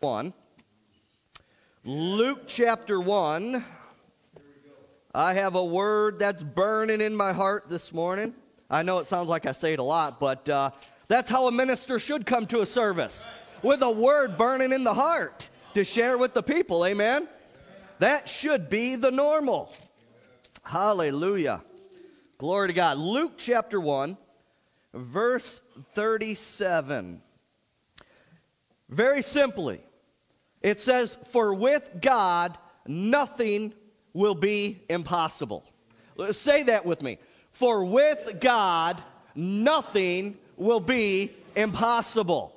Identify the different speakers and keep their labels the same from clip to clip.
Speaker 1: 1. Luke chapter 1. I have a word that's burning in my heart this morning. I know it sounds like I say it a lot, but uh, that's how a minister should come to a service with a word burning in the heart to share with the people. Amen? That should be the normal. Hallelujah. Glory to God. Luke chapter 1, verse 37. Very simply, it says, For with God nothing will be impossible. Say that with me. For with God nothing will be impossible.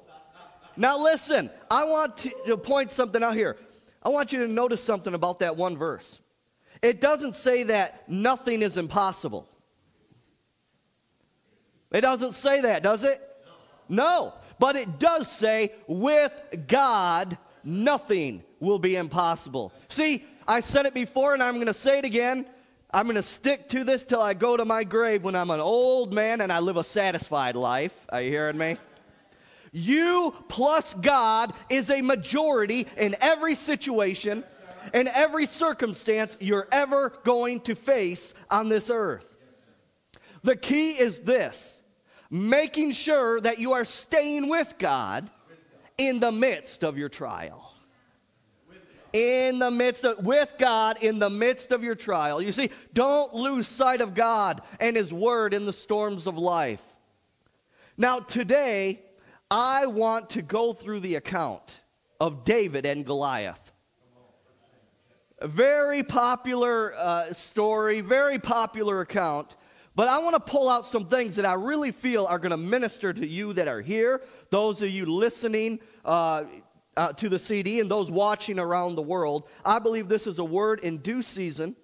Speaker 1: Now, listen, I want to point something out here. I want you to notice something about that one verse. It doesn't say that nothing is impossible. It doesn't say that, does it? No. But it does say, with God, nothing will be impossible. See, I said it before and I'm going to say it again. I'm going to stick to this till I go to my grave when I'm an old man and I live a satisfied life. Are you hearing me? You plus God is a majority in every situation, in every circumstance you're ever going to face on this earth. The key is this making sure that you are staying with God in the midst of your trial. In the midst of, with God in the midst of your trial. You see, don't lose sight of God and His Word in the storms of life. Now, today, I want to go through the account of David and Goliath. A very popular uh, story, very popular account. But I want to pull out some things that I really feel are going to minister to you that are here, those of you listening uh, uh, to the CD, and those watching around the world. I believe this is a word in due season.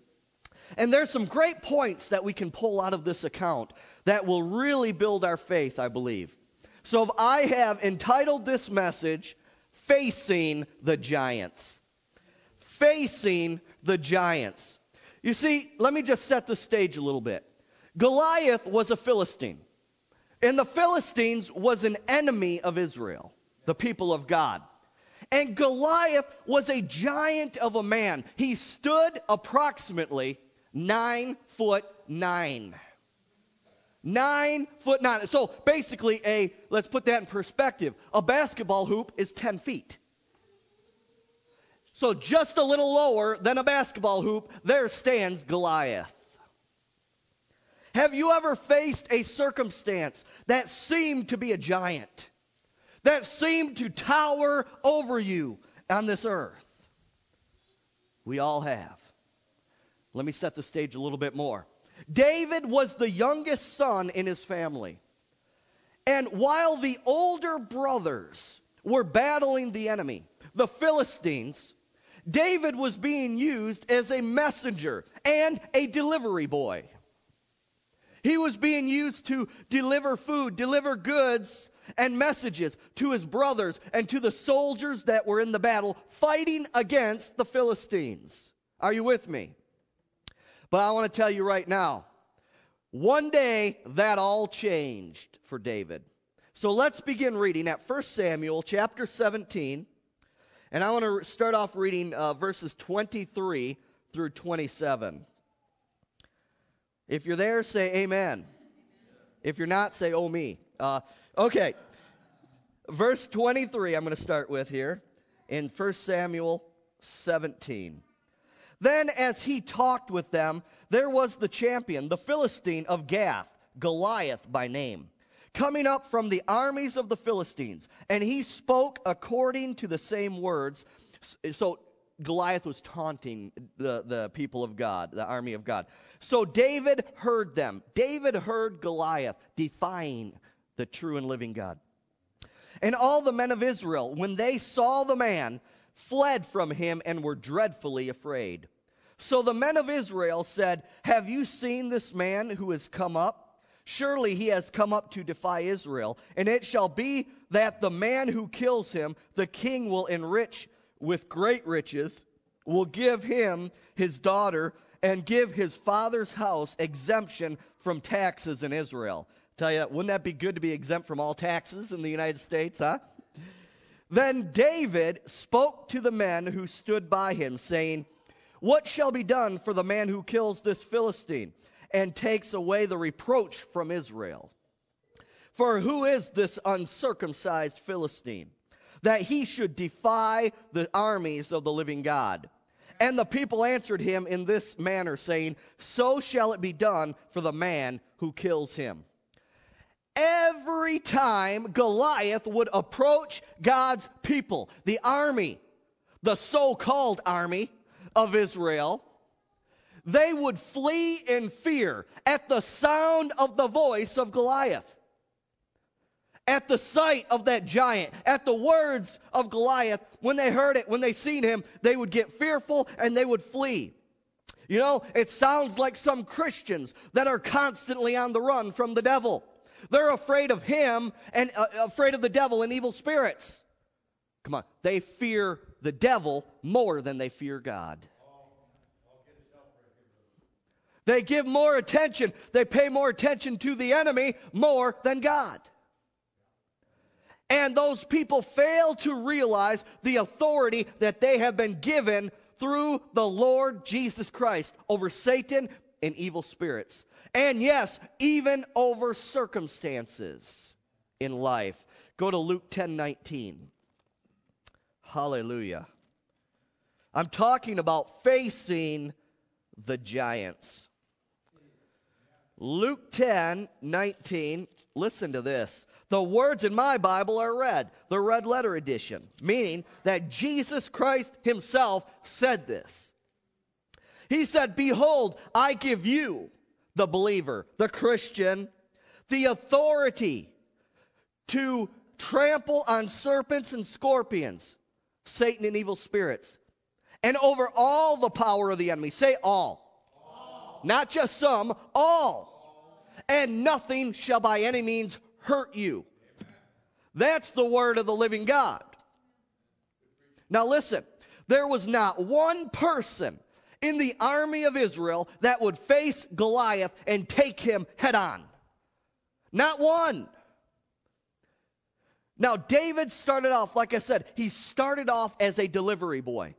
Speaker 1: And there's some great points that we can pull out of this account that will really build our faith, I believe. So if I have entitled this message, Facing the Giants. Facing the Giants. You see, let me just set the stage a little bit. Goliath was a Philistine. And the Philistines was an enemy of Israel, the people of God. And Goliath was a giant of a man. He stood approximately nine foot nine. Nine foot nine. So basically, a let's put that in perspective. A basketball hoop is 10 feet. So just a little lower than a basketball hoop, there stands Goliath. Have you ever faced a circumstance that seemed to be a giant, that seemed to tower over you on this earth? We all have. Let me set the stage a little bit more. David was the youngest son in his family. And while the older brothers were battling the enemy, the Philistines, David was being used as a messenger and a delivery boy. He was being used to deliver food, deliver goods and messages to his brothers and to the soldiers that were in the battle fighting against the Philistines. Are you with me? But I want to tell you right now, one day that all changed for David. So let's begin reading at 1 Samuel chapter 17. And I want to start off reading uh, verses 23 through 27. If you're there, say amen. If you're not, say oh me. Uh, okay. Verse 23, I'm going to start with here in 1 Samuel 17. Then, as he talked with them, there was the champion, the Philistine of Gath, Goliath by name, coming up from the armies of the Philistines. And he spoke according to the same words. So, Goliath was taunting the, the people of God, the army of God. So David heard them. David heard Goliath defying the true and living God. And all the men of Israel, when they saw the man, fled from him and were dreadfully afraid. So the men of Israel said, Have you seen this man who has come up? Surely he has come up to defy Israel. And it shall be that the man who kills him, the king will enrich with great riches, will give him his daughter and give his father's house exemption from taxes in Israel. Tell you, wouldn't that be good to be exempt from all taxes in the United States, huh? Then David spoke to the men who stood by him, saying, What shall be done for the man who kills this Philistine and takes away the reproach from Israel? For who is this uncircumcised Philistine, that he should defy the armies of the living God? And the people answered him in this manner, saying, So shall it be done for the man who kills him. Every time Goliath would approach God's people, the army, the so called army of Israel, they would flee in fear at the sound of the voice of Goliath. At the sight of that giant, at the words of Goliath, when they heard it, when they seen him, they would get fearful and they would flee. You know, it sounds like some Christians that are constantly on the run from the devil. They're afraid of him and uh, afraid of the devil and evil spirits. Come on, they fear the devil more than they fear God. They give more attention, they pay more attention to the enemy more than God. And those people fail to realize the authority that they have been given through the Lord Jesus Christ over Satan and evil spirits. And yes, even over circumstances in life. Go to Luke 10 19. Hallelujah. I'm talking about facing the giants. Luke 10 19. Listen to this. The words in my Bible are red, the red letter edition, meaning that Jesus Christ himself said this. He said, Behold, I give you, the believer, the Christian, the authority to trample on serpents and scorpions, Satan and evil spirits, and over all the power of the enemy. Say all. all. Not just some, all. all. And nothing shall by any means hurt you. That's the word of the living God. Now listen, there was not one person in the army of Israel that would face Goliath and take him head on. Not one. Now, David started off, like I said, he started off as a delivery boy.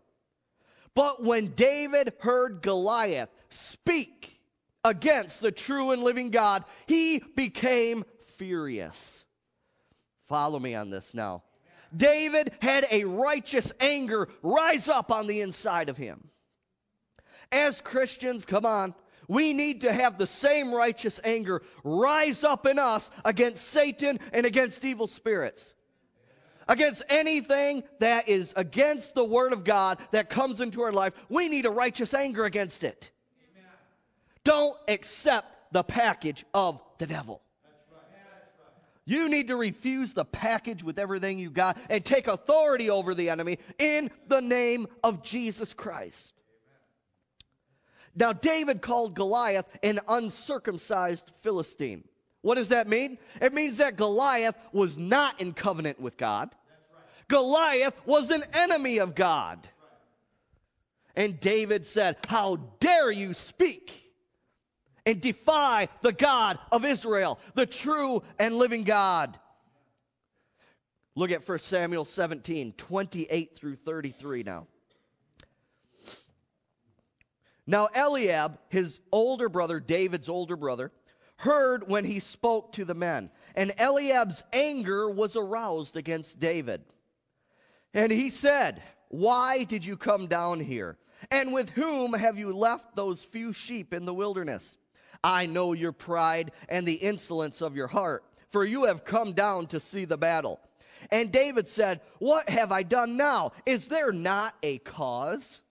Speaker 1: But when David heard Goliath speak against the true and living God, he became furious. Follow me on this now. David had a righteous anger rise up on the inside of him. As Christians, come on, we need to have the same righteous anger rise up in us against Satan and against evil spirits. Against anything that is against the Word of God that comes into our life, we need a righteous anger against it. Don't accept the package of the devil. You need to refuse the package with everything you got and take authority over the enemy in the name of Jesus Christ. Now, David called Goliath an uncircumcised Philistine. What does that mean? It means that Goliath was not in covenant with God. Goliath was an enemy of God. And David said, How dare you speak and defy the God of Israel, the true and living God? Look at 1 Samuel 17, 28 through 33 now. Now, Eliab, his older brother, David's older brother, heard when he spoke to the men, and Eliab's anger was aroused against David. And he said, Why did you come down here? And with whom have you left those few sheep in the wilderness? I know your pride and the insolence of your heart, for you have come down to see the battle. And David said, What have I done now? Is there not a cause?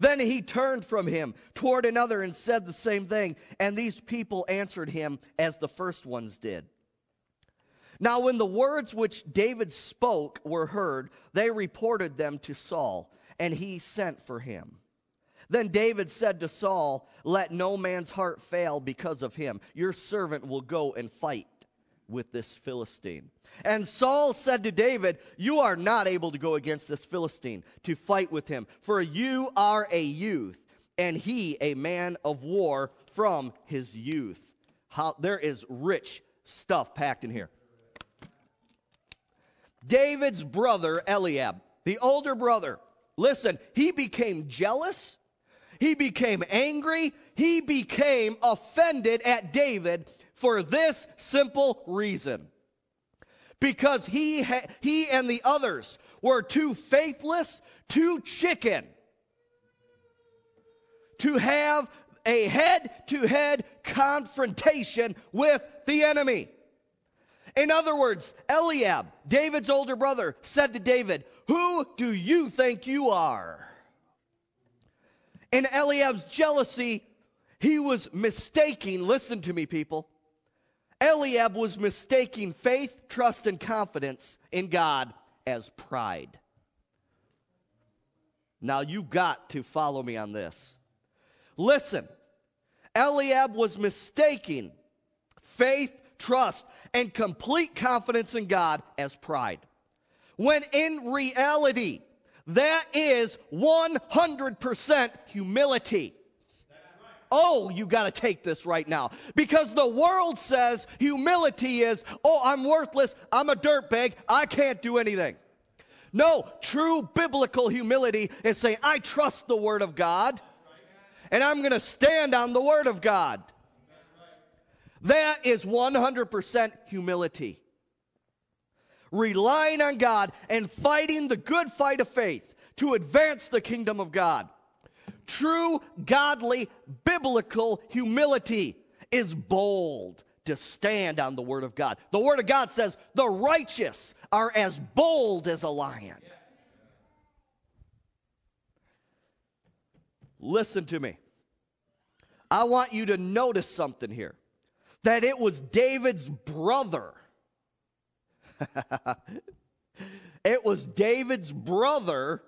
Speaker 1: Then he turned from him toward another and said the same thing. And these people answered him as the first ones did. Now, when the words which David spoke were heard, they reported them to Saul, and he sent for him. Then David said to Saul, Let no man's heart fail because of him. Your servant will go and fight with this Philistine. And Saul said to David, You are not able to go against this Philistine to fight with him, for you are a youth, and he a man of war from his youth. How, there is rich stuff packed in here. David's brother, Eliab, the older brother, listen, he became jealous. He became angry. He became offended at David for this simple reason. Because he, ha- he and the others were too faithless, too chicken to have a head to head confrontation with the enemy. In other words, Eliab, David's older brother, said to David, Who do you think you are? In Eliab's jealousy, he was mistaking, listen to me, people. Eliab was mistaking faith, trust, and confidence in God as pride. Now you got to follow me on this. Listen, Eliab was mistaking faith, trust, and complete confidence in God as pride. When in reality, that is 100% humility. Oh, you got to take this right now. Because the world says humility is, oh, I'm worthless, I'm a dirtbag, I can't do anything. No, true biblical humility is saying, I trust the Word of God, and I'm going to stand on the Word of God. That is 100% humility. Relying on God and fighting the good fight of faith to advance the kingdom of God. True, godly, biblical humility is bold to stand on the Word of God. The Word of God says, the righteous are as bold as a lion. Listen to me. I want you to notice something here that it was David's brother. it was David's brother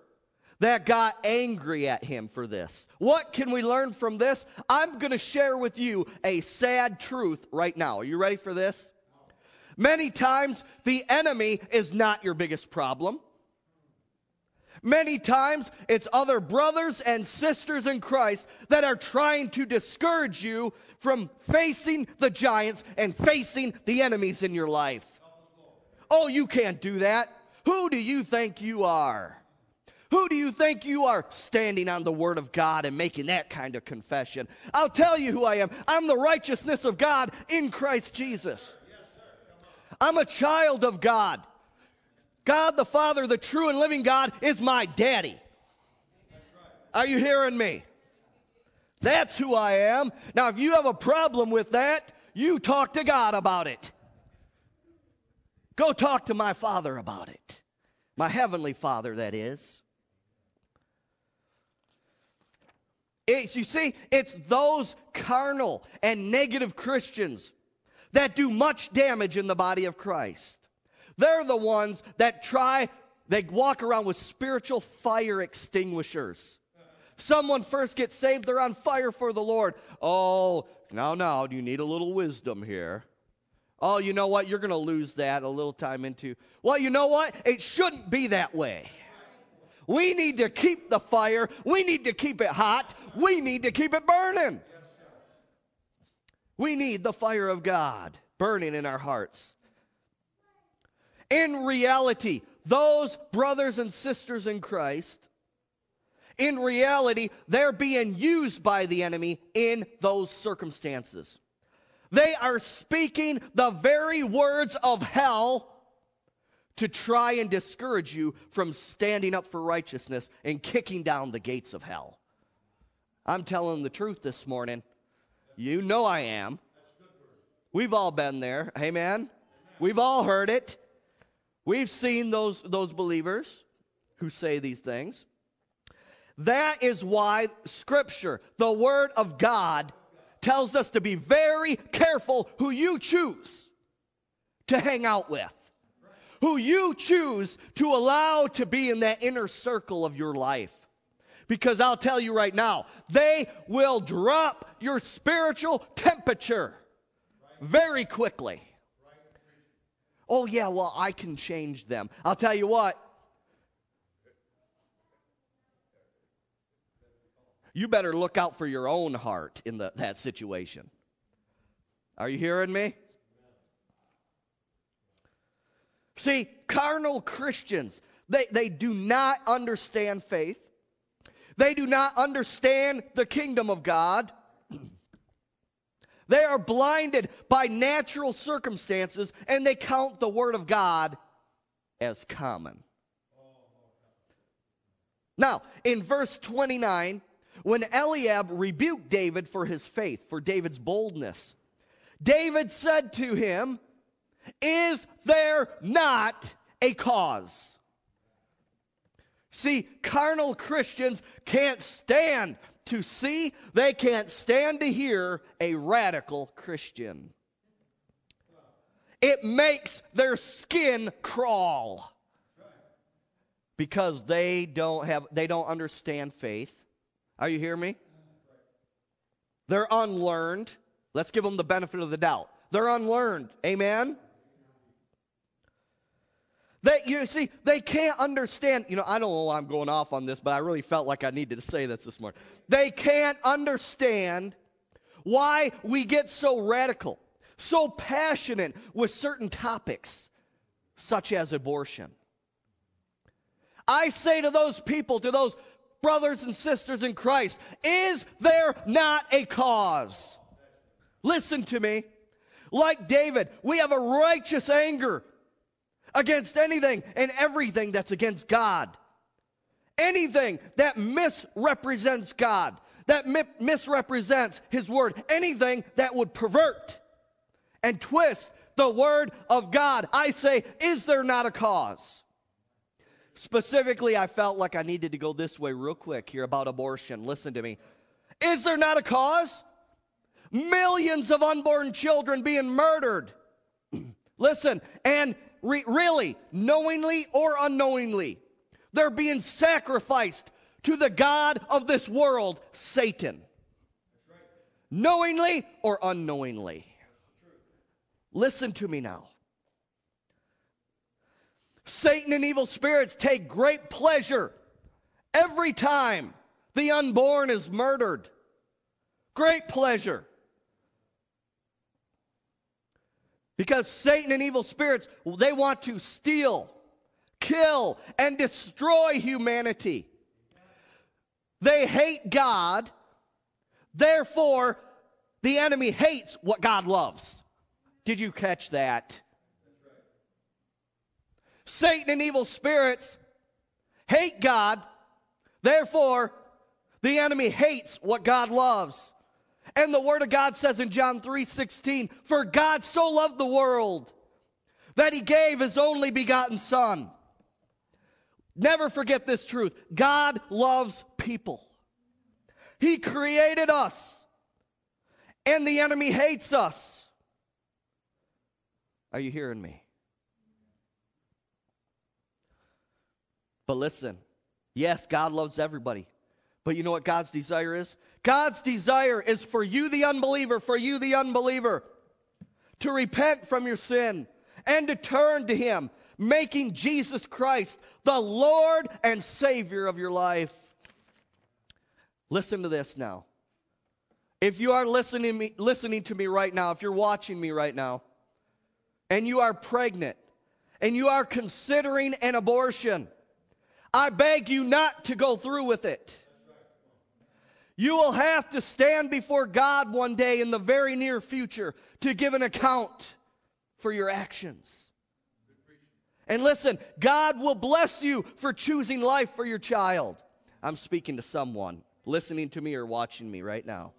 Speaker 1: that got angry at him for this. What can we learn from this? I'm going to share with you a sad truth right now. Are you ready for this? Many times, the enemy is not your biggest problem. Many times, it's other brothers and sisters in Christ that are trying to discourage you from facing the giants and facing the enemies in your life. Oh, you can't do that. Who do you think you are? Who do you think you are standing on the Word of God and making that kind of confession? I'll tell you who I am. I'm the righteousness of God in Christ Jesus. I'm a child of God. God the Father, the true and living God, is my daddy. Are you hearing me? That's who I am. Now, if you have a problem with that, you talk to God about it. Go talk to my Father about it. My Heavenly Father, that is. It's, you see, it's those carnal and negative Christians that do much damage in the body of Christ. They're the ones that try, they walk around with spiritual fire extinguishers. Someone first gets saved, they're on fire for the Lord. Oh, now, now, you need a little wisdom here. Oh, you know what? You're going to lose that a little time into. Well, you know what? It shouldn't be that way. We need to keep the fire. We need to keep it hot. We need to keep it burning. We need the fire of God burning in our hearts. In reality, those brothers and sisters in Christ, in reality, they're being used by the enemy in those circumstances. They are speaking the very words of hell to try and discourage you from standing up for righteousness and kicking down the gates of hell. I'm telling the truth this morning. You know I am. We've all been there. Amen. We've all heard it. We've seen those, those believers who say these things. That is why Scripture, the Word of God, tells us to be very careful who you choose to hang out with, who you choose to allow to be in that inner circle of your life. Because I'll tell you right now, they will drop your spiritual temperature very quickly. Oh, yeah, well, I can change them. I'll tell you what. You better look out for your own heart in the, that situation. Are you hearing me? See, carnal Christians, they, they do not understand faith. They do not understand the kingdom of God. They are blinded by natural circumstances and they count the word of God as common. Now, in verse 29, when Eliab rebuked David for his faith, for David's boldness, David said to him, Is there not a cause? See, carnal Christians can't stand to see, they can't stand to hear a radical Christian. It makes their skin crawl because they don't have they don't understand faith. Are you hearing me? They're unlearned. Let's give them the benefit of the doubt. They're unlearned. Amen. They, you see, they can't understand. You know, I don't know why I'm going off on this, but I really felt like I needed to say this this morning. They can't understand why we get so radical, so passionate with certain topics, such as abortion. I say to those people, to those brothers and sisters in Christ, is there not a cause? Listen to me. Like David, we have a righteous anger against anything and everything that's against God. Anything that misrepresents God, that mi- misrepresents His Word, anything that would pervert and twist the Word of God. I say, is there not a cause? Specifically, I felt like I needed to go this way real quick here about abortion. Listen to me. Is there not a cause? Millions of unborn children being murdered. Listen, and re- really, knowingly or unknowingly, they're being sacrificed to the God of this world, Satan. Knowingly or unknowingly. Listen to me now. Satan and evil spirits take great pleasure every time the unborn is murdered. Great pleasure. Because Satan and evil spirits, they want to steal, kill, and destroy humanity. They hate God, therefore, the enemy hates what God loves. Did you catch that? Satan and evil spirits hate God, therefore, the enemy hates what God loves. And the word of God says in John 3:16, "For God so loved the world that he gave his only begotten son." Never forget this truth. God loves people. He created us. And the enemy hates us. Are you hearing me? But listen, yes, God loves everybody. But you know what God's desire is? God's desire is for you, the unbeliever, for you, the unbeliever, to repent from your sin and to turn to Him, making Jesus Christ the Lord and Savior of your life. Listen to this now. If you are listening, me, listening to me right now, if you're watching me right now, and you are pregnant, and you are considering an abortion, I beg you not to go through with it. You will have to stand before God one day in the very near future to give an account for your actions. And listen, God will bless you for choosing life for your child. I'm speaking to someone listening to me or watching me right now.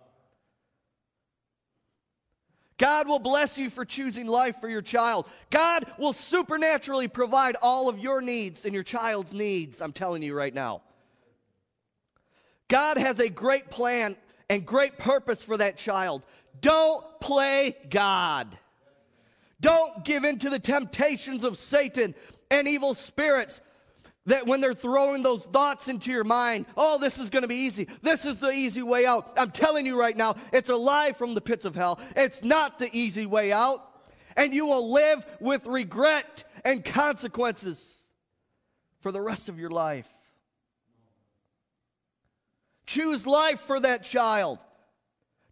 Speaker 1: God will bless you for choosing life for your child. God will supernaturally provide all of your needs and your child's needs. I'm telling you right now. God has a great plan and great purpose for that child. Don't play God. Don't give in to the temptations of Satan and evil spirits that when they're throwing those thoughts into your mind, oh, this is going to be easy. This is the easy way out. I'm telling you right now, it's a lie from the pits of hell. It's not the easy way out. And you will live with regret and consequences for the rest of your life. Choose life for that child.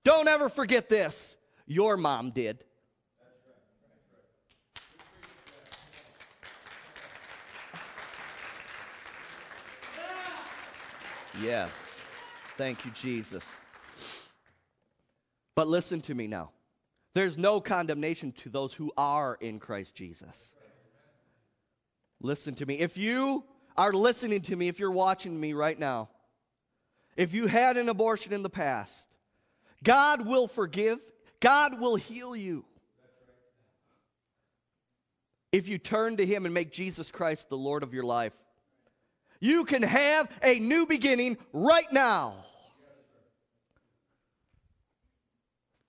Speaker 1: Don't ever forget this. Your mom did. Yes. Thank you, Jesus. But listen to me now. There's no condemnation to those who are in Christ Jesus. Listen to me. If you are listening to me, if you're watching me right now, if you had an abortion in the past, God will forgive, God will heal you. If you turn to Him and make Jesus Christ the Lord of your life, you can have a new beginning right now.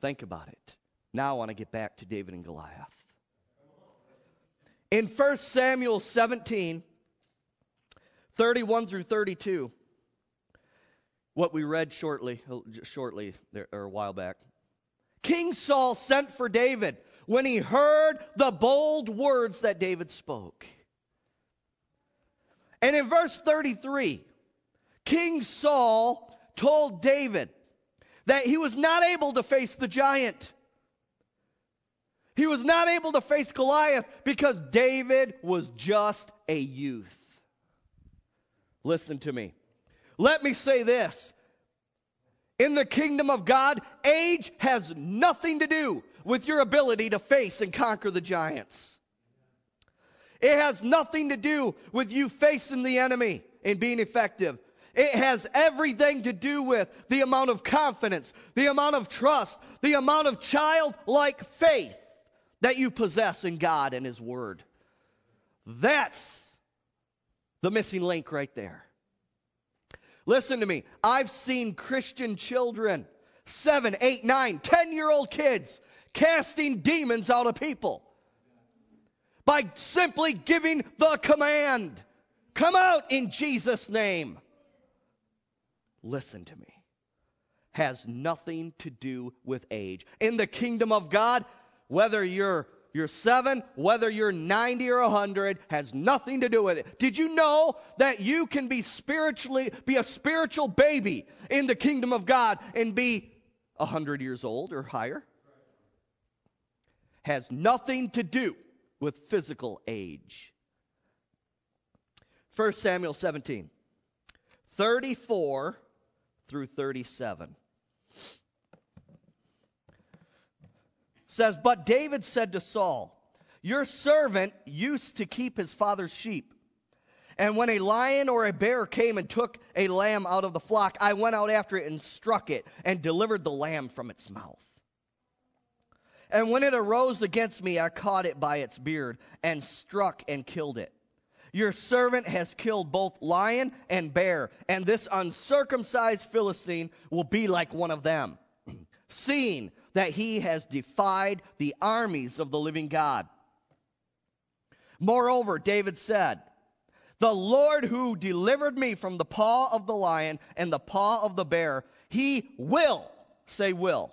Speaker 1: Think about it. Now I want to get back to David and Goliath. In 1 Samuel 17, 31 through 32, what we read shortly, shortly or a while back. King Saul sent for David when he heard the bold words that David spoke. And in verse 33, King Saul told David that he was not able to face the giant. He was not able to face Goliath because David was just a youth. Listen to me. Let me say this. In the kingdom of God, age has nothing to do with your ability to face and conquer the giants. It has nothing to do with you facing the enemy and being effective. It has everything to do with the amount of confidence, the amount of trust, the amount of childlike faith that you possess in God and His Word. That's the missing link right there. Listen to me. I've seen Christian children, seven, eight, nine, ten year old kids, casting demons out of people by simply giving the command come out in Jesus' name. Listen to me. Has nothing to do with age. In the kingdom of God, whether you're you're seven, whether you're 90 or 100, has nothing to do with it. Did you know that you can be spiritually, be a spiritual baby in the kingdom of God and be 100 years old or higher? Has nothing to do with physical age. 1 Samuel 17, 34 through 37. says, But David said to Saul, Your servant used to keep his father's sheep. And when a lion or a bear came and took a lamb out of the flock, I went out after it and struck it and delivered the lamb from its mouth. And when it arose against me, I caught it by its beard and struck and killed it. Your servant has killed both lion and bear, and this uncircumcised Philistine will be like one of them, seeing that he has defied the armies of the living God. Moreover, David said, The Lord who delivered me from the paw of the lion and the paw of the bear, he will, say, will,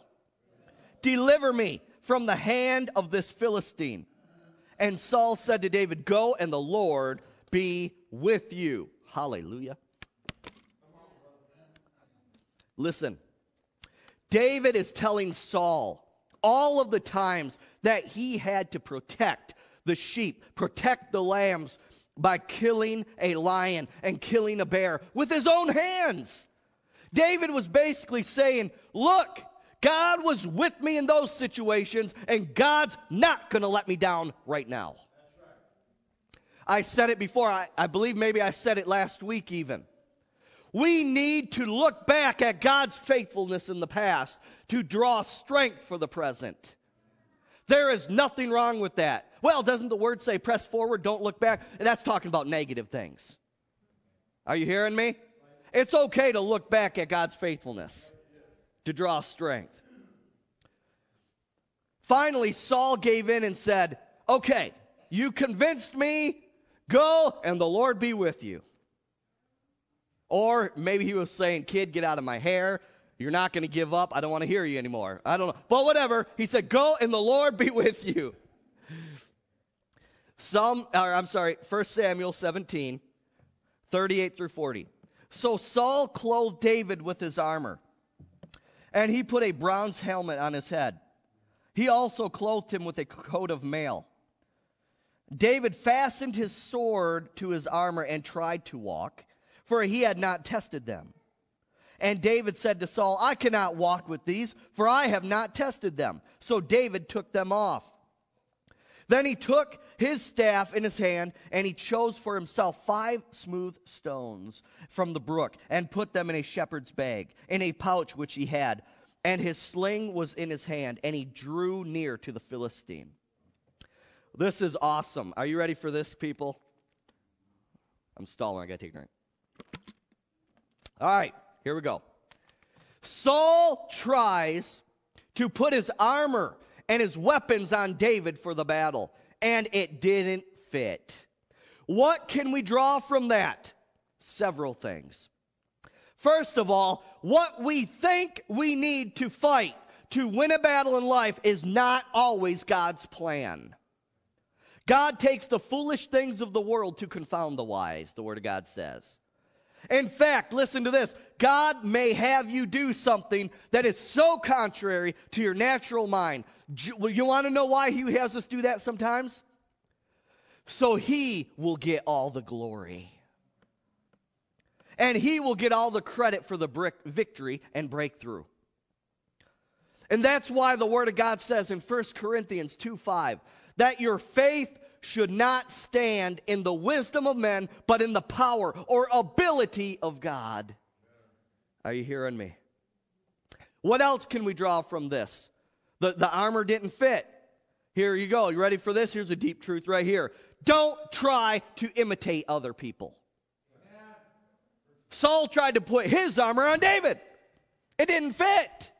Speaker 1: deliver me from the hand of this Philistine. And Saul said to David, Go and the Lord be with you. Hallelujah. Listen, David is telling Saul all of the times that he had to protect the sheep, protect the lambs by killing a lion and killing a bear with his own hands. David was basically saying, Look, God was with me in those situations, and God's not going to let me down right now. I said it before. I, I believe maybe I said it last week even. We need to look back at God's faithfulness in the past to draw strength for the present. There is nothing wrong with that. Well, doesn't the word say press forward, don't look back? That's talking about negative things. Are you hearing me? It's okay to look back at God's faithfulness to draw strength. Finally, Saul gave in and said, Okay, you convinced me, go and the Lord be with you. Or maybe he was saying, Kid, get out of my hair. You're not going to give up. I don't want to hear you anymore. I don't know. But whatever. He said, Go and the Lord be with you. Psalm, or I'm sorry, 1 Samuel 17, 38 through 40. So Saul clothed David with his armor, and he put a bronze helmet on his head. He also clothed him with a coat of mail. David fastened his sword to his armor and tried to walk for he had not tested them. And David said to Saul, I cannot walk with these, for I have not tested them. So David took them off. Then he took his staff in his hand, and he chose for himself five smooth stones from the brook, and put them in a shepherd's bag, in a pouch which he had. And his sling was in his hand, and he drew near to the Philistine. This is awesome. Are you ready for this, people? I'm stalling. I got to take a drink. All right. Here we go. Saul tries to put his armor and his weapons on David for the battle, and it didn't fit. What can we draw from that? Several things. First of all, what we think we need to fight to win a battle in life is not always God's plan. God takes the foolish things of the world to confound the wise, the Word of God says. In fact, listen to this God may have you do something that is so contrary to your natural mind. You want to know why He has us do that sometimes? So He will get all the glory. And He will get all the credit for the victory and breakthrough. And that's why the Word of God says in 1 Corinthians 2 5 that your faith should not stand in the wisdom of men, but in the power or ability of God. Are you hearing me? What else can we draw from this? The, the armor didn't fit. Here you go. You ready for this? Here's a deep truth right here. Don't try to imitate other people. Saul tried to put his armor on David. It didn't fit.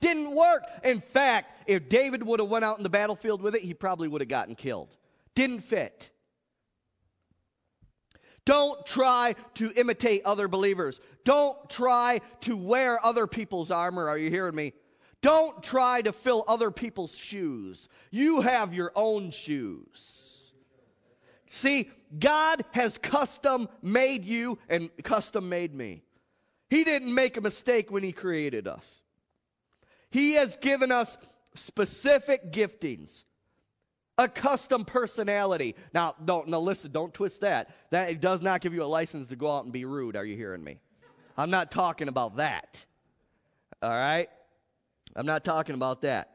Speaker 1: Didn't work. In fact, if David would have went out in the battlefield with it, he probably would have gotten killed didn't fit. Don't try to imitate other believers. Don't try to wear other people's armor. Are you hearing me? Don't try to fill other people's shoes. You have your own shoes. See, God has custom made you and custom made me. He didn't make a mistake when He created us. He has given us specific giftings a custom personality. Now, don't no listen, don't twist that. That does not give you a license to go out and be rude. Are you hearing me? I'm not talking about that. All right? I'm not talking about that.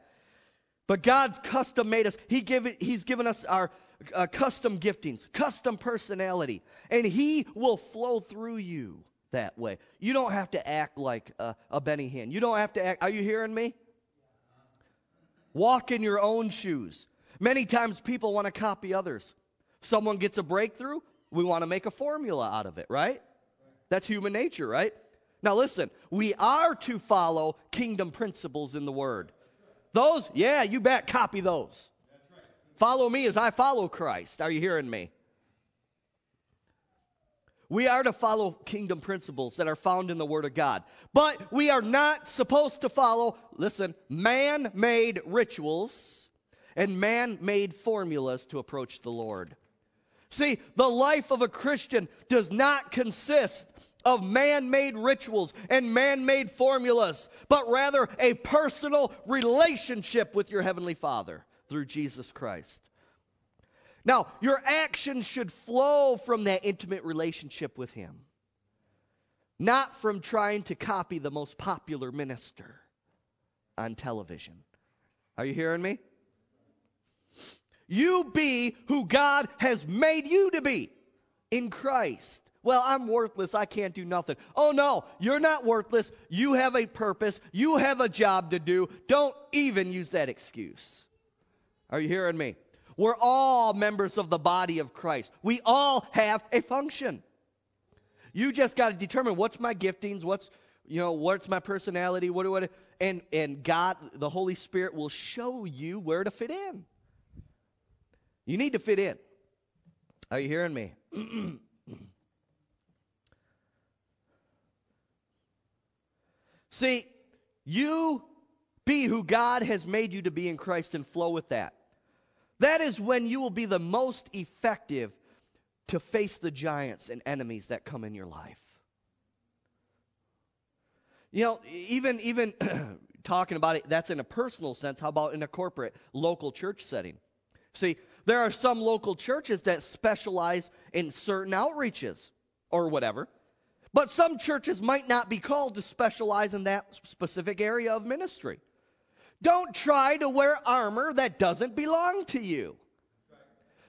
Speaker 1: But God's custom made us. He give it, he's given us our uh, custom giftings, custom personality, and He will flow through you that way. You don't have to act like a, a Benny Hinn. You don't have to act. Are you hearing me? Walk in your own shoes. Many times people want to copy others. Someone gets a breakthrough, we want to make a formula out of it, right? That's human nature, right? Now listen, we are to follow kingdom principles in the word. Those, yeah, you bet, copy those. Follow me as I follow Christ. Are you hearing me? We are to follow kingdom principles that are found in the Word of God. But we are not supposed to follow, listen, man made rituals and man made formulas to approach the Lord. See, the life of a Christian does not consist of man made rituals and man made formulas, but rather a personal relationship with your Heavenly Father through Jesus Christ. Now, your actions should flow from that intimate relationship with Him, not from trying to copy the most popular minister on television. Are you hearing me? You be who God has made you to be in Christ. Well, I'm worthless. I can't do nothing. Oh, no, you're not worthless. You have a purpose. You have a job to do. Don't even use that excuse. Are you hearing me? We're all members of the body of Christ. We all have a function. You just got to determine what's my giftings, what's you know, what's my personality, what do I and and God, the Holy Spirit will show you where to fit in. You need to fit in. Are you hearing me? See, you be who God has made you to be in Christ and flow with that. That is when you will be the most effective to face the giants and enemies that come in your life. You know, even even talking about it, that's in a personal sense. How about in a corporate, local church setting? See, there are some local churches that specialize in certain outreaches or whatever. But some churches might not be called to specialize in that specific area of ministry. Don't try to wear armor that doesn't belong to you.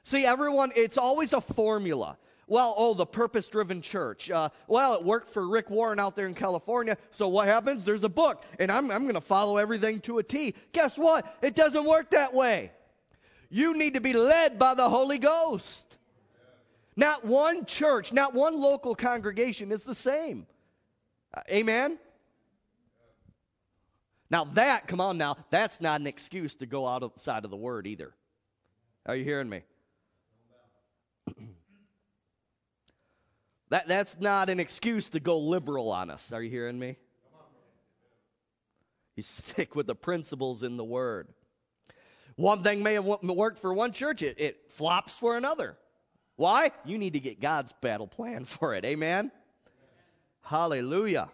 Speaker 1: See, everyone, it's always a formula. Well, oh, the purpose driven church. Uh, well, it worked for Rick Warren out there in California. So what happens? There's a book, and I'm, I'm going to follow everything to a T. Guess what? It doesn't work that way. You need to be led by the Holy Ghost. Not one church, not one local congregation is the same. Uh, amen? Now, that, come on now, that's not an excuse to go outside of the word either. Are you hearing me? that, that's not an excuse to go liberal on us. Are you hearing me? You stick with the principles in the word. One thing may have worked for one church, it, it flops for another. Why? You need to get God's battle plan for it. Amen? Hallelujah.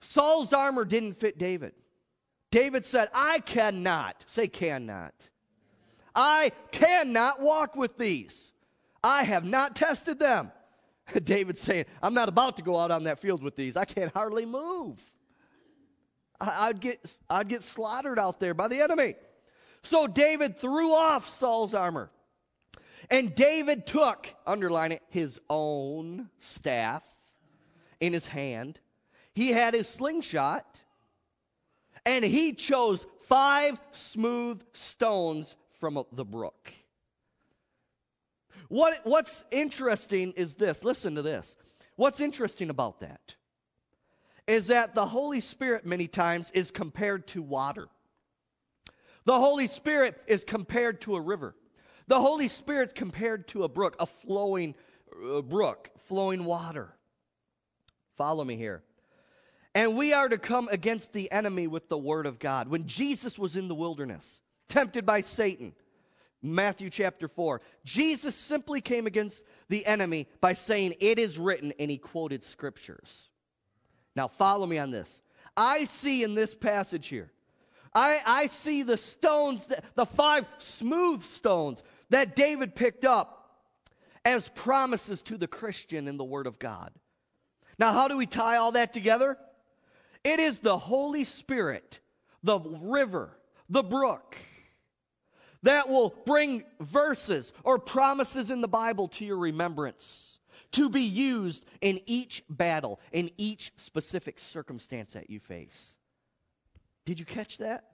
Speaker 1: Saul's armor didn't fit David. David said, I cannot, say cannot. I cannot walk with these. I have not tested them. David saying, I'm not about to go out on that field with these. I can't hardly move. I'd get, I'd get slaughtered out there by the enemy. So David threw off Saul's armor. And David took, underline it, his own staff in his hand. He had his slingshot, and he chose five smooth stones from the brook. What, what's interesting is this listen to this. What's interesting about that is that the Holy Spirit, many times, is compared to water. The Holy Spirit is compared to a river. The Holy Spirit's compared to a brook, a flowing uh, brook, flowing water. Follow me here. And we are to come against the enemy with the word of God. When Jesus was in the wilderness, tempted by Satan, Matthew chapter 4, Jesus simply came against the enemy by saying, It is written, and he quoted scriptures. Now, follow me on this. I see in this passage here, I, I see the stones, the five smooth stones that David picked up as promises to the Christian in the Word of God. Now, how do we tie all that together? It is the Holy Spirit, the river, the brook, that will bring verses or promises in the Bible to your remembrance to be used in each battle, in each specific circumstance that you face. Did you catch that?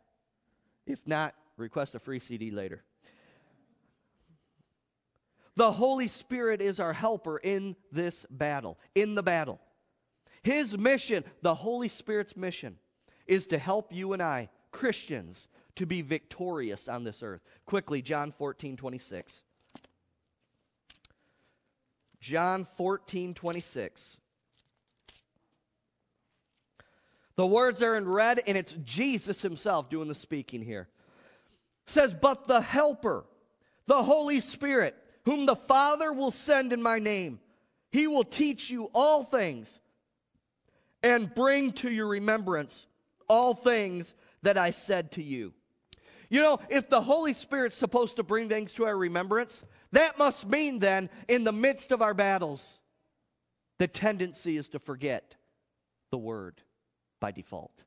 Speaker 1: If not, request a free CD later. The Holy Spirit is our helper in this battle, in the battle. His mission, the Holy Spirit's mission, is to help you and I, Christians, to be victorious on this earth. Quickly, John 14, 26. John 14, 26. The words are in red, and it's Jesus himself doing the speaking here. It says, But the Helper, the Holy Spirit, whom the Father will send in my name. He will teach you all things and bring to your remembrance all things that I said to you. You know, if the Holy Spirit's supposed to bring things to our remembrance, that must mean then, in the midst of our battles, the tendency is to forget the word by default.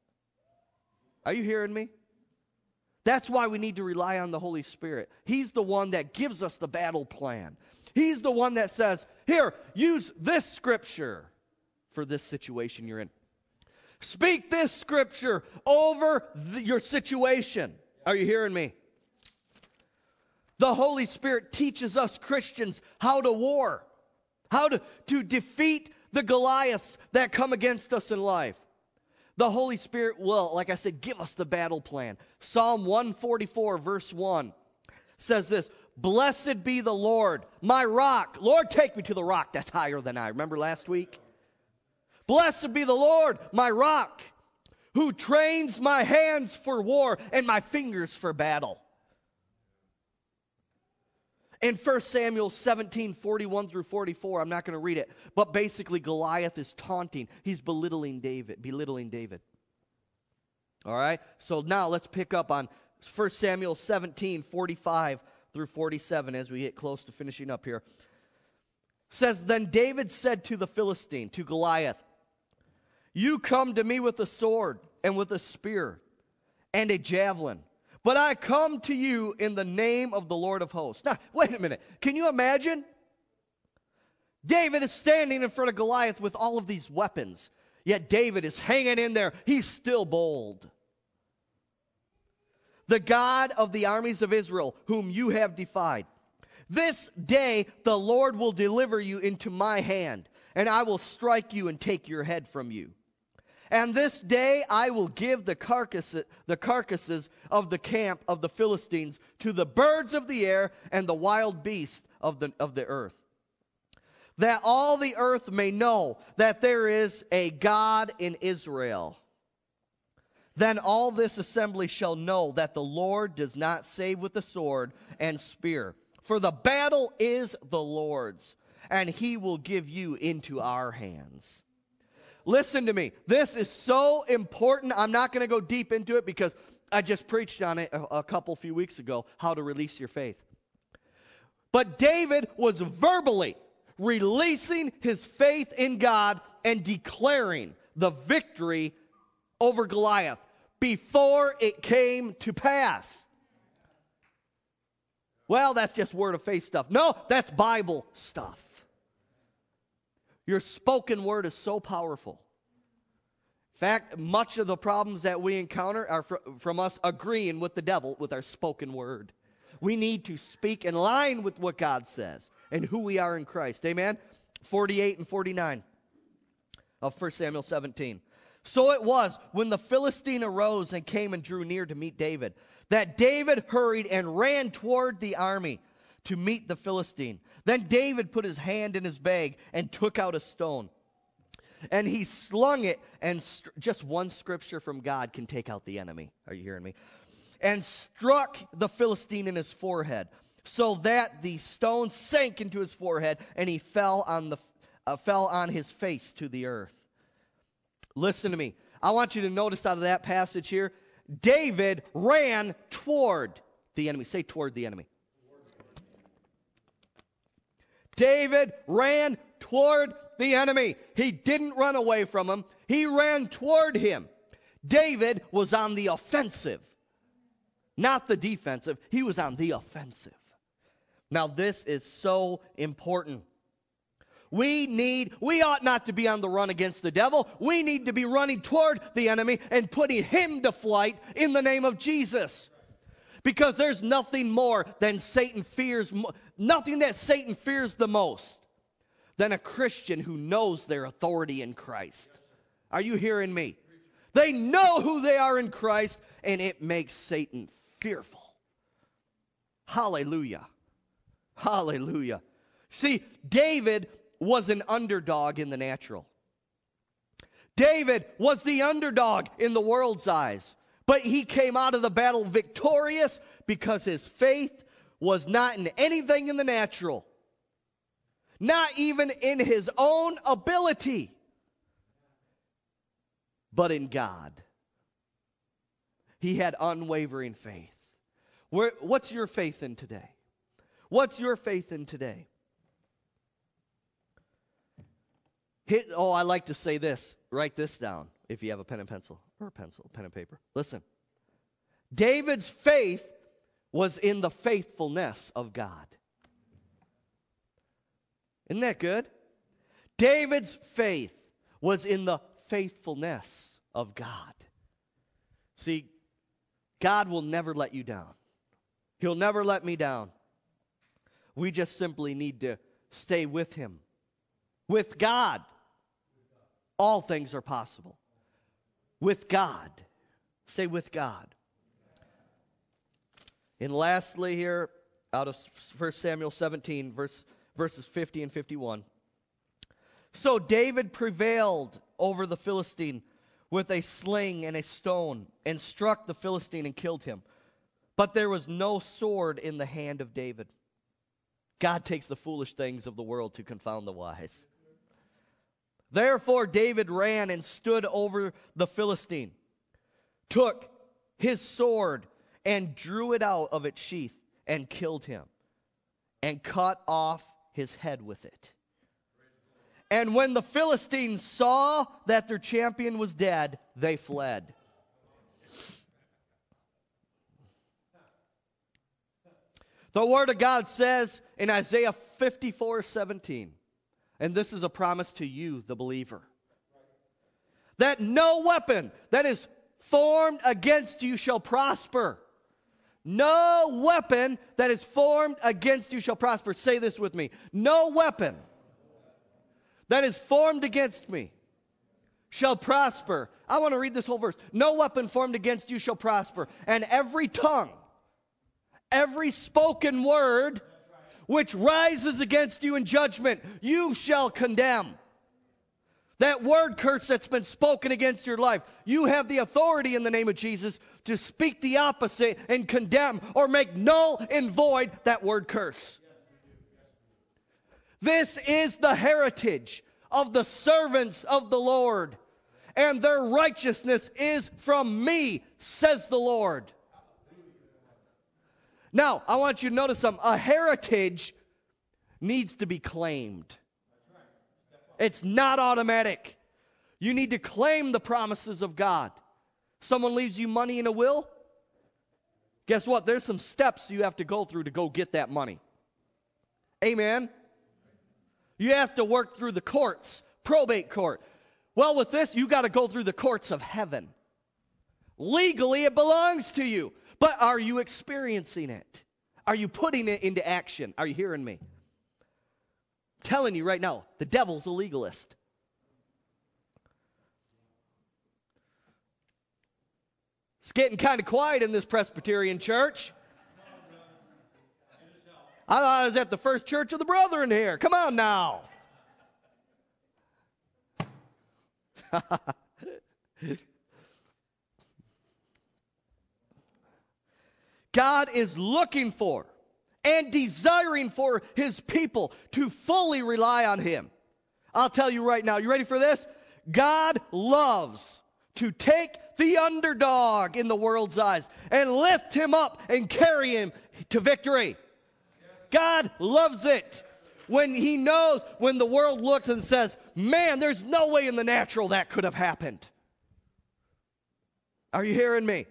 Speaker 1: Are you hearing me? That's why we need to rely on the Holy Spirit. He's the one that gives us the battle plan. He's the one that says, Here, use this scripture for this situation you're in. Speak this scripture over your situation. Are you hearing me? The Holy Spirit teaches us Christians how to war, how to, to defeat the Goliaths that come against us in life. The Holy Spirit will, like I said, give us the battle plan. Psalm 144, verse 1 says this Blessed be the Lord, my rock. Lord, take me to the rock that's higher than I. Remember last week? Blessed be the Lord, my rock, who trains my hands for war and my fingers for battle. In 1 Samuel 17, 41 through 44, I'm not going to read it, but basically Goliath is taunting. He's belittling David, belittling David. All right? So now let's pick up on 1 Samuel 17, 45 through 47 as we get close to finishing up here. says, Then David said to the Philistine, to Goliath, You come to me with a sword and with a spear and a javelin, but I come to you in the name of the Lord of hosts. Now, wait a minute. Can you imagine? David is standing in front of Goliath with all of these weapons, yet David is hanging in there. He's still bold. The God of the armies of Israel, whom you have defied this day the Lord will deliver you into my hand, and I will strike you and take your head from you. And this day I will give the carcasses, the carcasses of the camp of the Philistines to the birds of the air and the wild beasts of the, of the earth. That all the earth may know that there is a God in Israel. Then all this assembly shall know that the Lord does not save with the sword and spear for the battle is the Lord's, and he will give you into our hands. Listen to me. This is so important. I'm not going to go deep into it because I just preached on it a, a couple few weeks ago how to release your faith. But David was verbally releasing his faith in God and declaring the victory over Goliath before it came to pass. Well, that's just word of faith stuff. No, that's Bible stuff. Your spoken word is so powerful. In fact, much of the problems that we encounter are fr- from us agreeing with the devil with our spoken word. We need to speak in line with what God says and who we are in Christ. Amen? 48 and 49 of 1 Samuel 17. So it was when the Philistine arose and came and drew near to meet David that David hurried and ran toward the army to meet the Philistine. Then David put his hand in his bag and took out a stone. And he slung it, and st- just one scripture from God can take out the enemy. Are you hearing me? And struck the Philistine in his forehead, so that the stone sank into his forehead, and he fell on, the, uh, fell on his face to the earth. Listen to me. I want you to notice out of that passage here David ran toward the enemy. Say, toward the enemy. David ran toward the enemy. He didn't run away from him, he ran toward him. David was on the offensive, not the defensive. He was on the offensive. Now, this is so important. We need, we ought not to be on the run against the devil. We need to be running toward the enemy and putting him to flight in the name of Jesus. Because there's nothing more than Satan fears, nothing that Satan fears the most than a Christian who knows their authority in Christ. Are you hearing me? They know who they are in Christ, and it makes Satan fearful. Hallelujah. Hallelujah. See, David was an underdog in the natural. David was the underdog in the world's eyes, but he came out of the battle victorious because his faith was not in anything in the natural, not even in his own ability, but in God. He had unwavering faith. Where, what's your faith in today? What's your faith in today? Hit, oh, I like to say this. Write this down if you have a pen and pencil or a pencil, pen and paper. Listen. David's faith was in the faithfulness of God. Isn't that good? David's faith was in the faithfulness of God. See, God will never let you down. He'll never let me down. We just simply need to stay with Him, with God all things are possible. With God. Say, with God. And lastly, here, out of 1 Samuel 17, verse, verses 50 and 51. So David prevailed over the Philistine with a sling and a stone, and struck the Philistine and killed him. But there was no sword in the hand of David. God takes the foolish things of the world to confound the wise. Therefore, David ran and stood over the Philistine, took his sword, and drew it out of its sheath, and killed him, and cut off his head with it. And when the Philistines saw that their champion was dead, they fled. The Word of God says in Isaiah 54 17, and this is a promise to you, the believer, that no weapon that is formed against you shall prosper. No weapon that is formed against you shall prosper. Say this with me. No weapon that is formed against me shall prosper. I want to read this whole verse. No weapon formed against you shall prosper, and every tongue every spoken word which rises against you in judgment, you shall condemn. That word curse that's been spoken against your life, you have the authority in the name of Jesus to speak the opposite and condemn or make null and void that word curse. This is the heritage of the servants of the Lord, and their righteousness is from me, says the Lord. Now, I want you to notice something. A heritage needs to be claimed. It's not automatic. You need to claim the promises of God. Someone leaves you money in a will. Guess what? There's some steps you have to go through to go get that money. Amen. You have to work through the courts, probate court. Well, with this, you got to go through the courts of heaven. Legally, it belongs to you. But are you experiencing it? Are you putting it into action? Are you hearing me? I'm telling you right now, the devil's a legalist. It's getting kind of quiet in this Presbyterian church. I thought I was at the first church of the brethren here. Come on now. God is looking for and desiring for his people to fully rely on him. I'll tell you right now, you ready for this? God loves to take the underdog in the world's eyes and lift him up and carry him to victory. God loves it when he knows when the world looks and says, Man, there's no way in the natural that could have happened. Are you hearing me?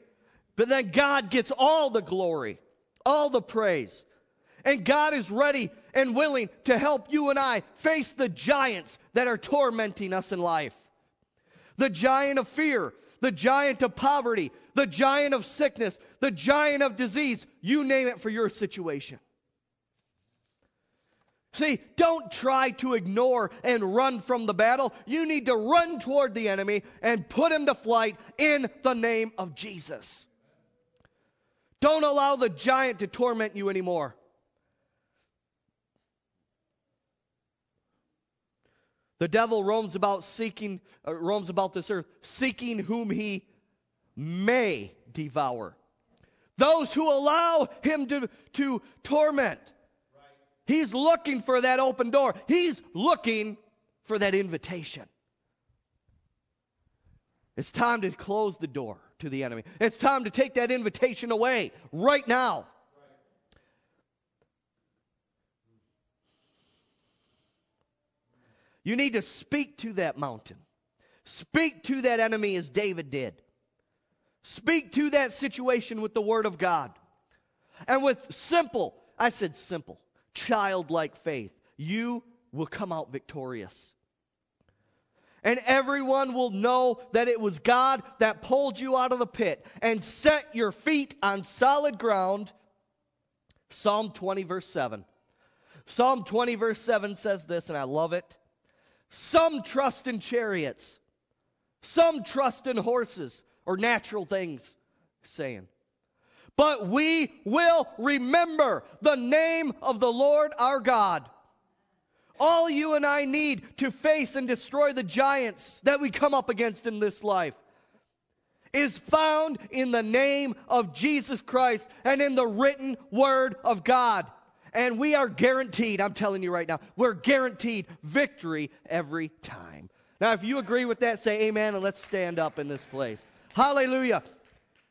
Speaker 1: But then God gets all the glory, all the praise. And God is ready and willing to help you and I face the giants that are tormenting us in life the giant of fear, the giant of poverty, the giant of sickness, the giant of disease. You name it for your situation. See, don't try to ignore and run from the battle. You need to run toward the enemy and put him to flight in the name of Jesus. Don't allow the giant to torment you anymore. The devil roams about seeking, uh, roams about this earth, seeking whom he may devour. Those who allow him to, to torment. He's looking for that open door. He's looking for that invitation. It's time to close the door to the enemy. It's time to take that invitation away right now. You need to speak to that mountain. Speak to that enemy as David did. Speak to that situation with the Word of God. And with simple, I said simple, childlike faith, you will come out victorious and everyone will know that it was God that pulled you out of the pit and set your feet on solid ground. Psalm 20, verse 7. Psalm 20, verse 7 says this, and I love it. Some trust in chariots, some trust in horses or natural things, saying, But we will remember the name of the Lord our God all you and I need to face and destroy the giants that we come up against in this life is found in the name of Jesus Christ and in the written word of God. And we are guaranteed, I'm telling you right now, we're guaranteed victory every time. Now, if you agree with that, say amen and let's stand up in this place. Hallelujah.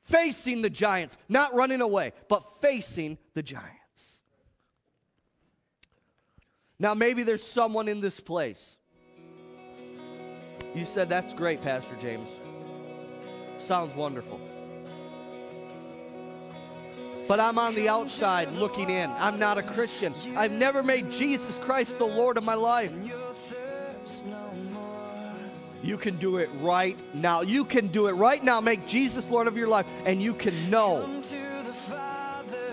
Speaker 1: Facing the giants, not running away, but facing the giants. Now, maybe there's someone in this place You said, That's great, Pastor James. Sounds wonderful. But I'm on the outside looking in. I'm not a Christian. I've never made Jesus Christ the Lord of my life. You can do it right now. You can do it right now. Make Jesus Lord of your life, and you can know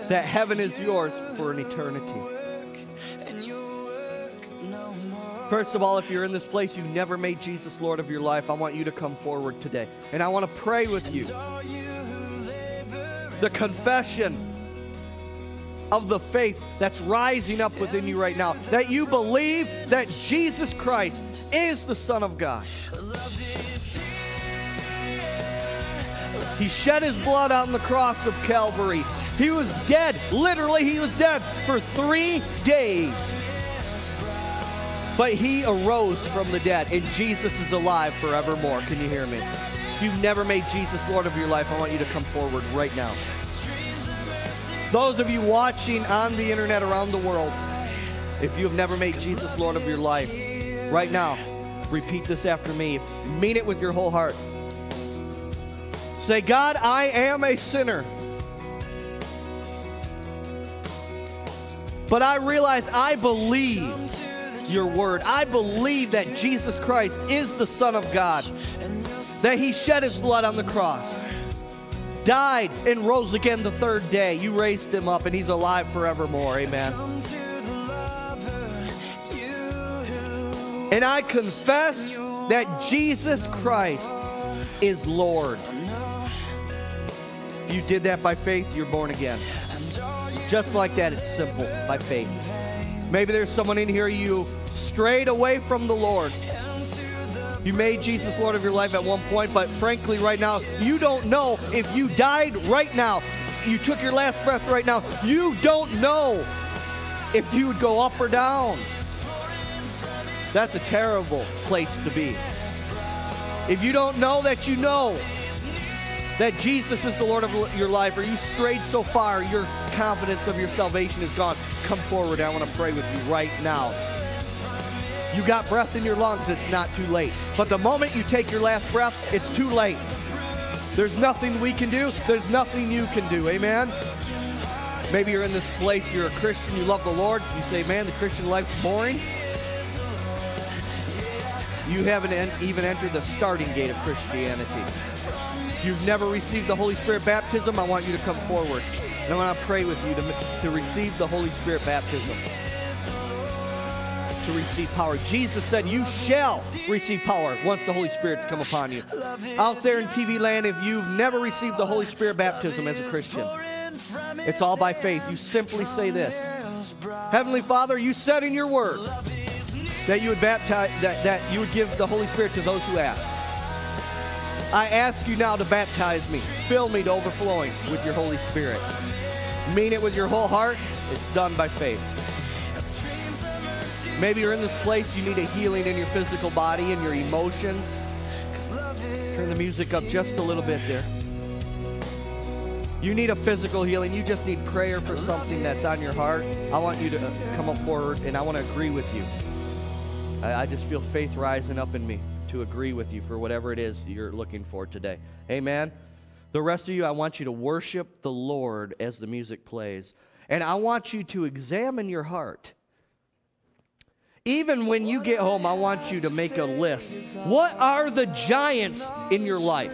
Speaker 1: that heaven is yours for an eternity. First of all, if you're in this place, you've never made Jesus Lord of your life, I want you to come forward today. And I want to pray with you. The confession of the faith that's rising up within you right now. That you believe that Jesus Christ is the Son of God. He shed his blood on the cross of Calvary. He was dead. Literally, he was dead for three days. But he arose from the dead, and Jesus is alive forevermore. Can you hear me? If you've never made Jesus Lord of your life, I want you to come forward right now. Those of you watching on the internet around the world, if you have never made Jesus Lord of your life, right now, repeat this after me. Mean it with your whole heart. Say, God, I am a sinner. But I realize I believe your word. I believe that Jesus Christ is the Son of God, that he shed his blood on the cross, died, and rose again the third day. You raised him up, and he's alive forevermore. Amen. And I confess that Jesus Christ is Lord. If you did that by faith, you're born again. Just like that, it's simple by faith. Maybe there's someone in here you strayed away from the Lord. You made Jesus Lord of your life at one point, but frankly, right now, you don't know if you died right now, you took your last breath right now, you don't know if you would go up or down. That's a terrible place to be. If you don't know that you know that Jesus is the Lord of your life, or you strayed so far, your confidence of your salvation is gone, come forward. I want to pray with you right now. You got breath in your lungs, it's not too late. But the moment you take your last breath, it's too late. There's nothing we can do, there's nothing you can do. Amen? Maybe you're in this place, you're a Christian, you love the Lord. You say, man, the Christian life's boring. You haven't even entered the starting gate of Christianity. You've never received the Holy Spirit baptism, I want you to come forward. And I to pray with you to, to receive the Holy Spirit baptism. To receive power. Jesus said, You shall receive power once the Holy Spirit's come upon you. Out there in TV land, if you've never received the Holy Spirit baptism as a Christian, it's all by faith. You simply say this Heavenly Father, you said in your word that you would baptize that, that you would give the Holy Spirit to those who ask. I ask you now to baptize me. Fill me to overflowing with your Holy Spirit. Mean it with your whole heart. It's done by faith. Maybe you're in this place, you need a healing in your physical body and your emotions. Turn the music up just a little bit there. You need a physical healing. You just need prayer for something that's on your heart. I want you to uh, come up forward and I want to agree with you. I, I just feel faith rising up in me to agree with you for whatever it is you're looking for today. Amen. The rest of you, I want you to worship the Lord as the music plays. And I want you to examine your heart. Even when you get home, I want you to make a list. What are the giants in your life?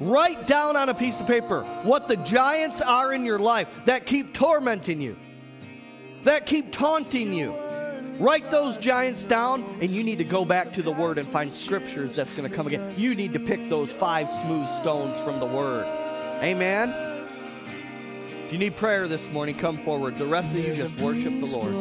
Speaker 1: Write down on a piece of paper what the giants are in your life that keep tormenting you, that keep taunting you Write those giants down, and you need to go back to the Word and find scriptures that's going to come again. You need to pick those five smooth stones from the Word. Amen. If you need prayer this morning, come forward. The rest of you just worship the Lord.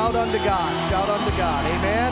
Speaker 2: Shout unto God. Shout unto God. Amen.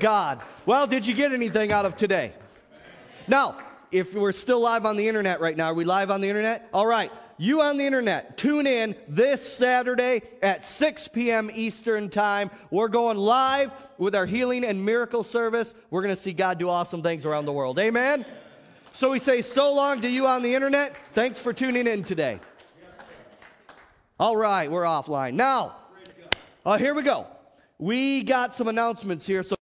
Speaker 1: God. Well, did you get anything out of today? Now, if we're still live on the internet right now, are we live on the internet? All right. You on the internet, tune in this Saturday at 6 p.m. Eastern Time. We're going live with our healing and miracle service. We're going to see God do awesome things around the world. Amen? So we say so long to you on the internet. Thanks for tuning in today. All right, we're offline. Now, uh, here we go. We got some announcements here. So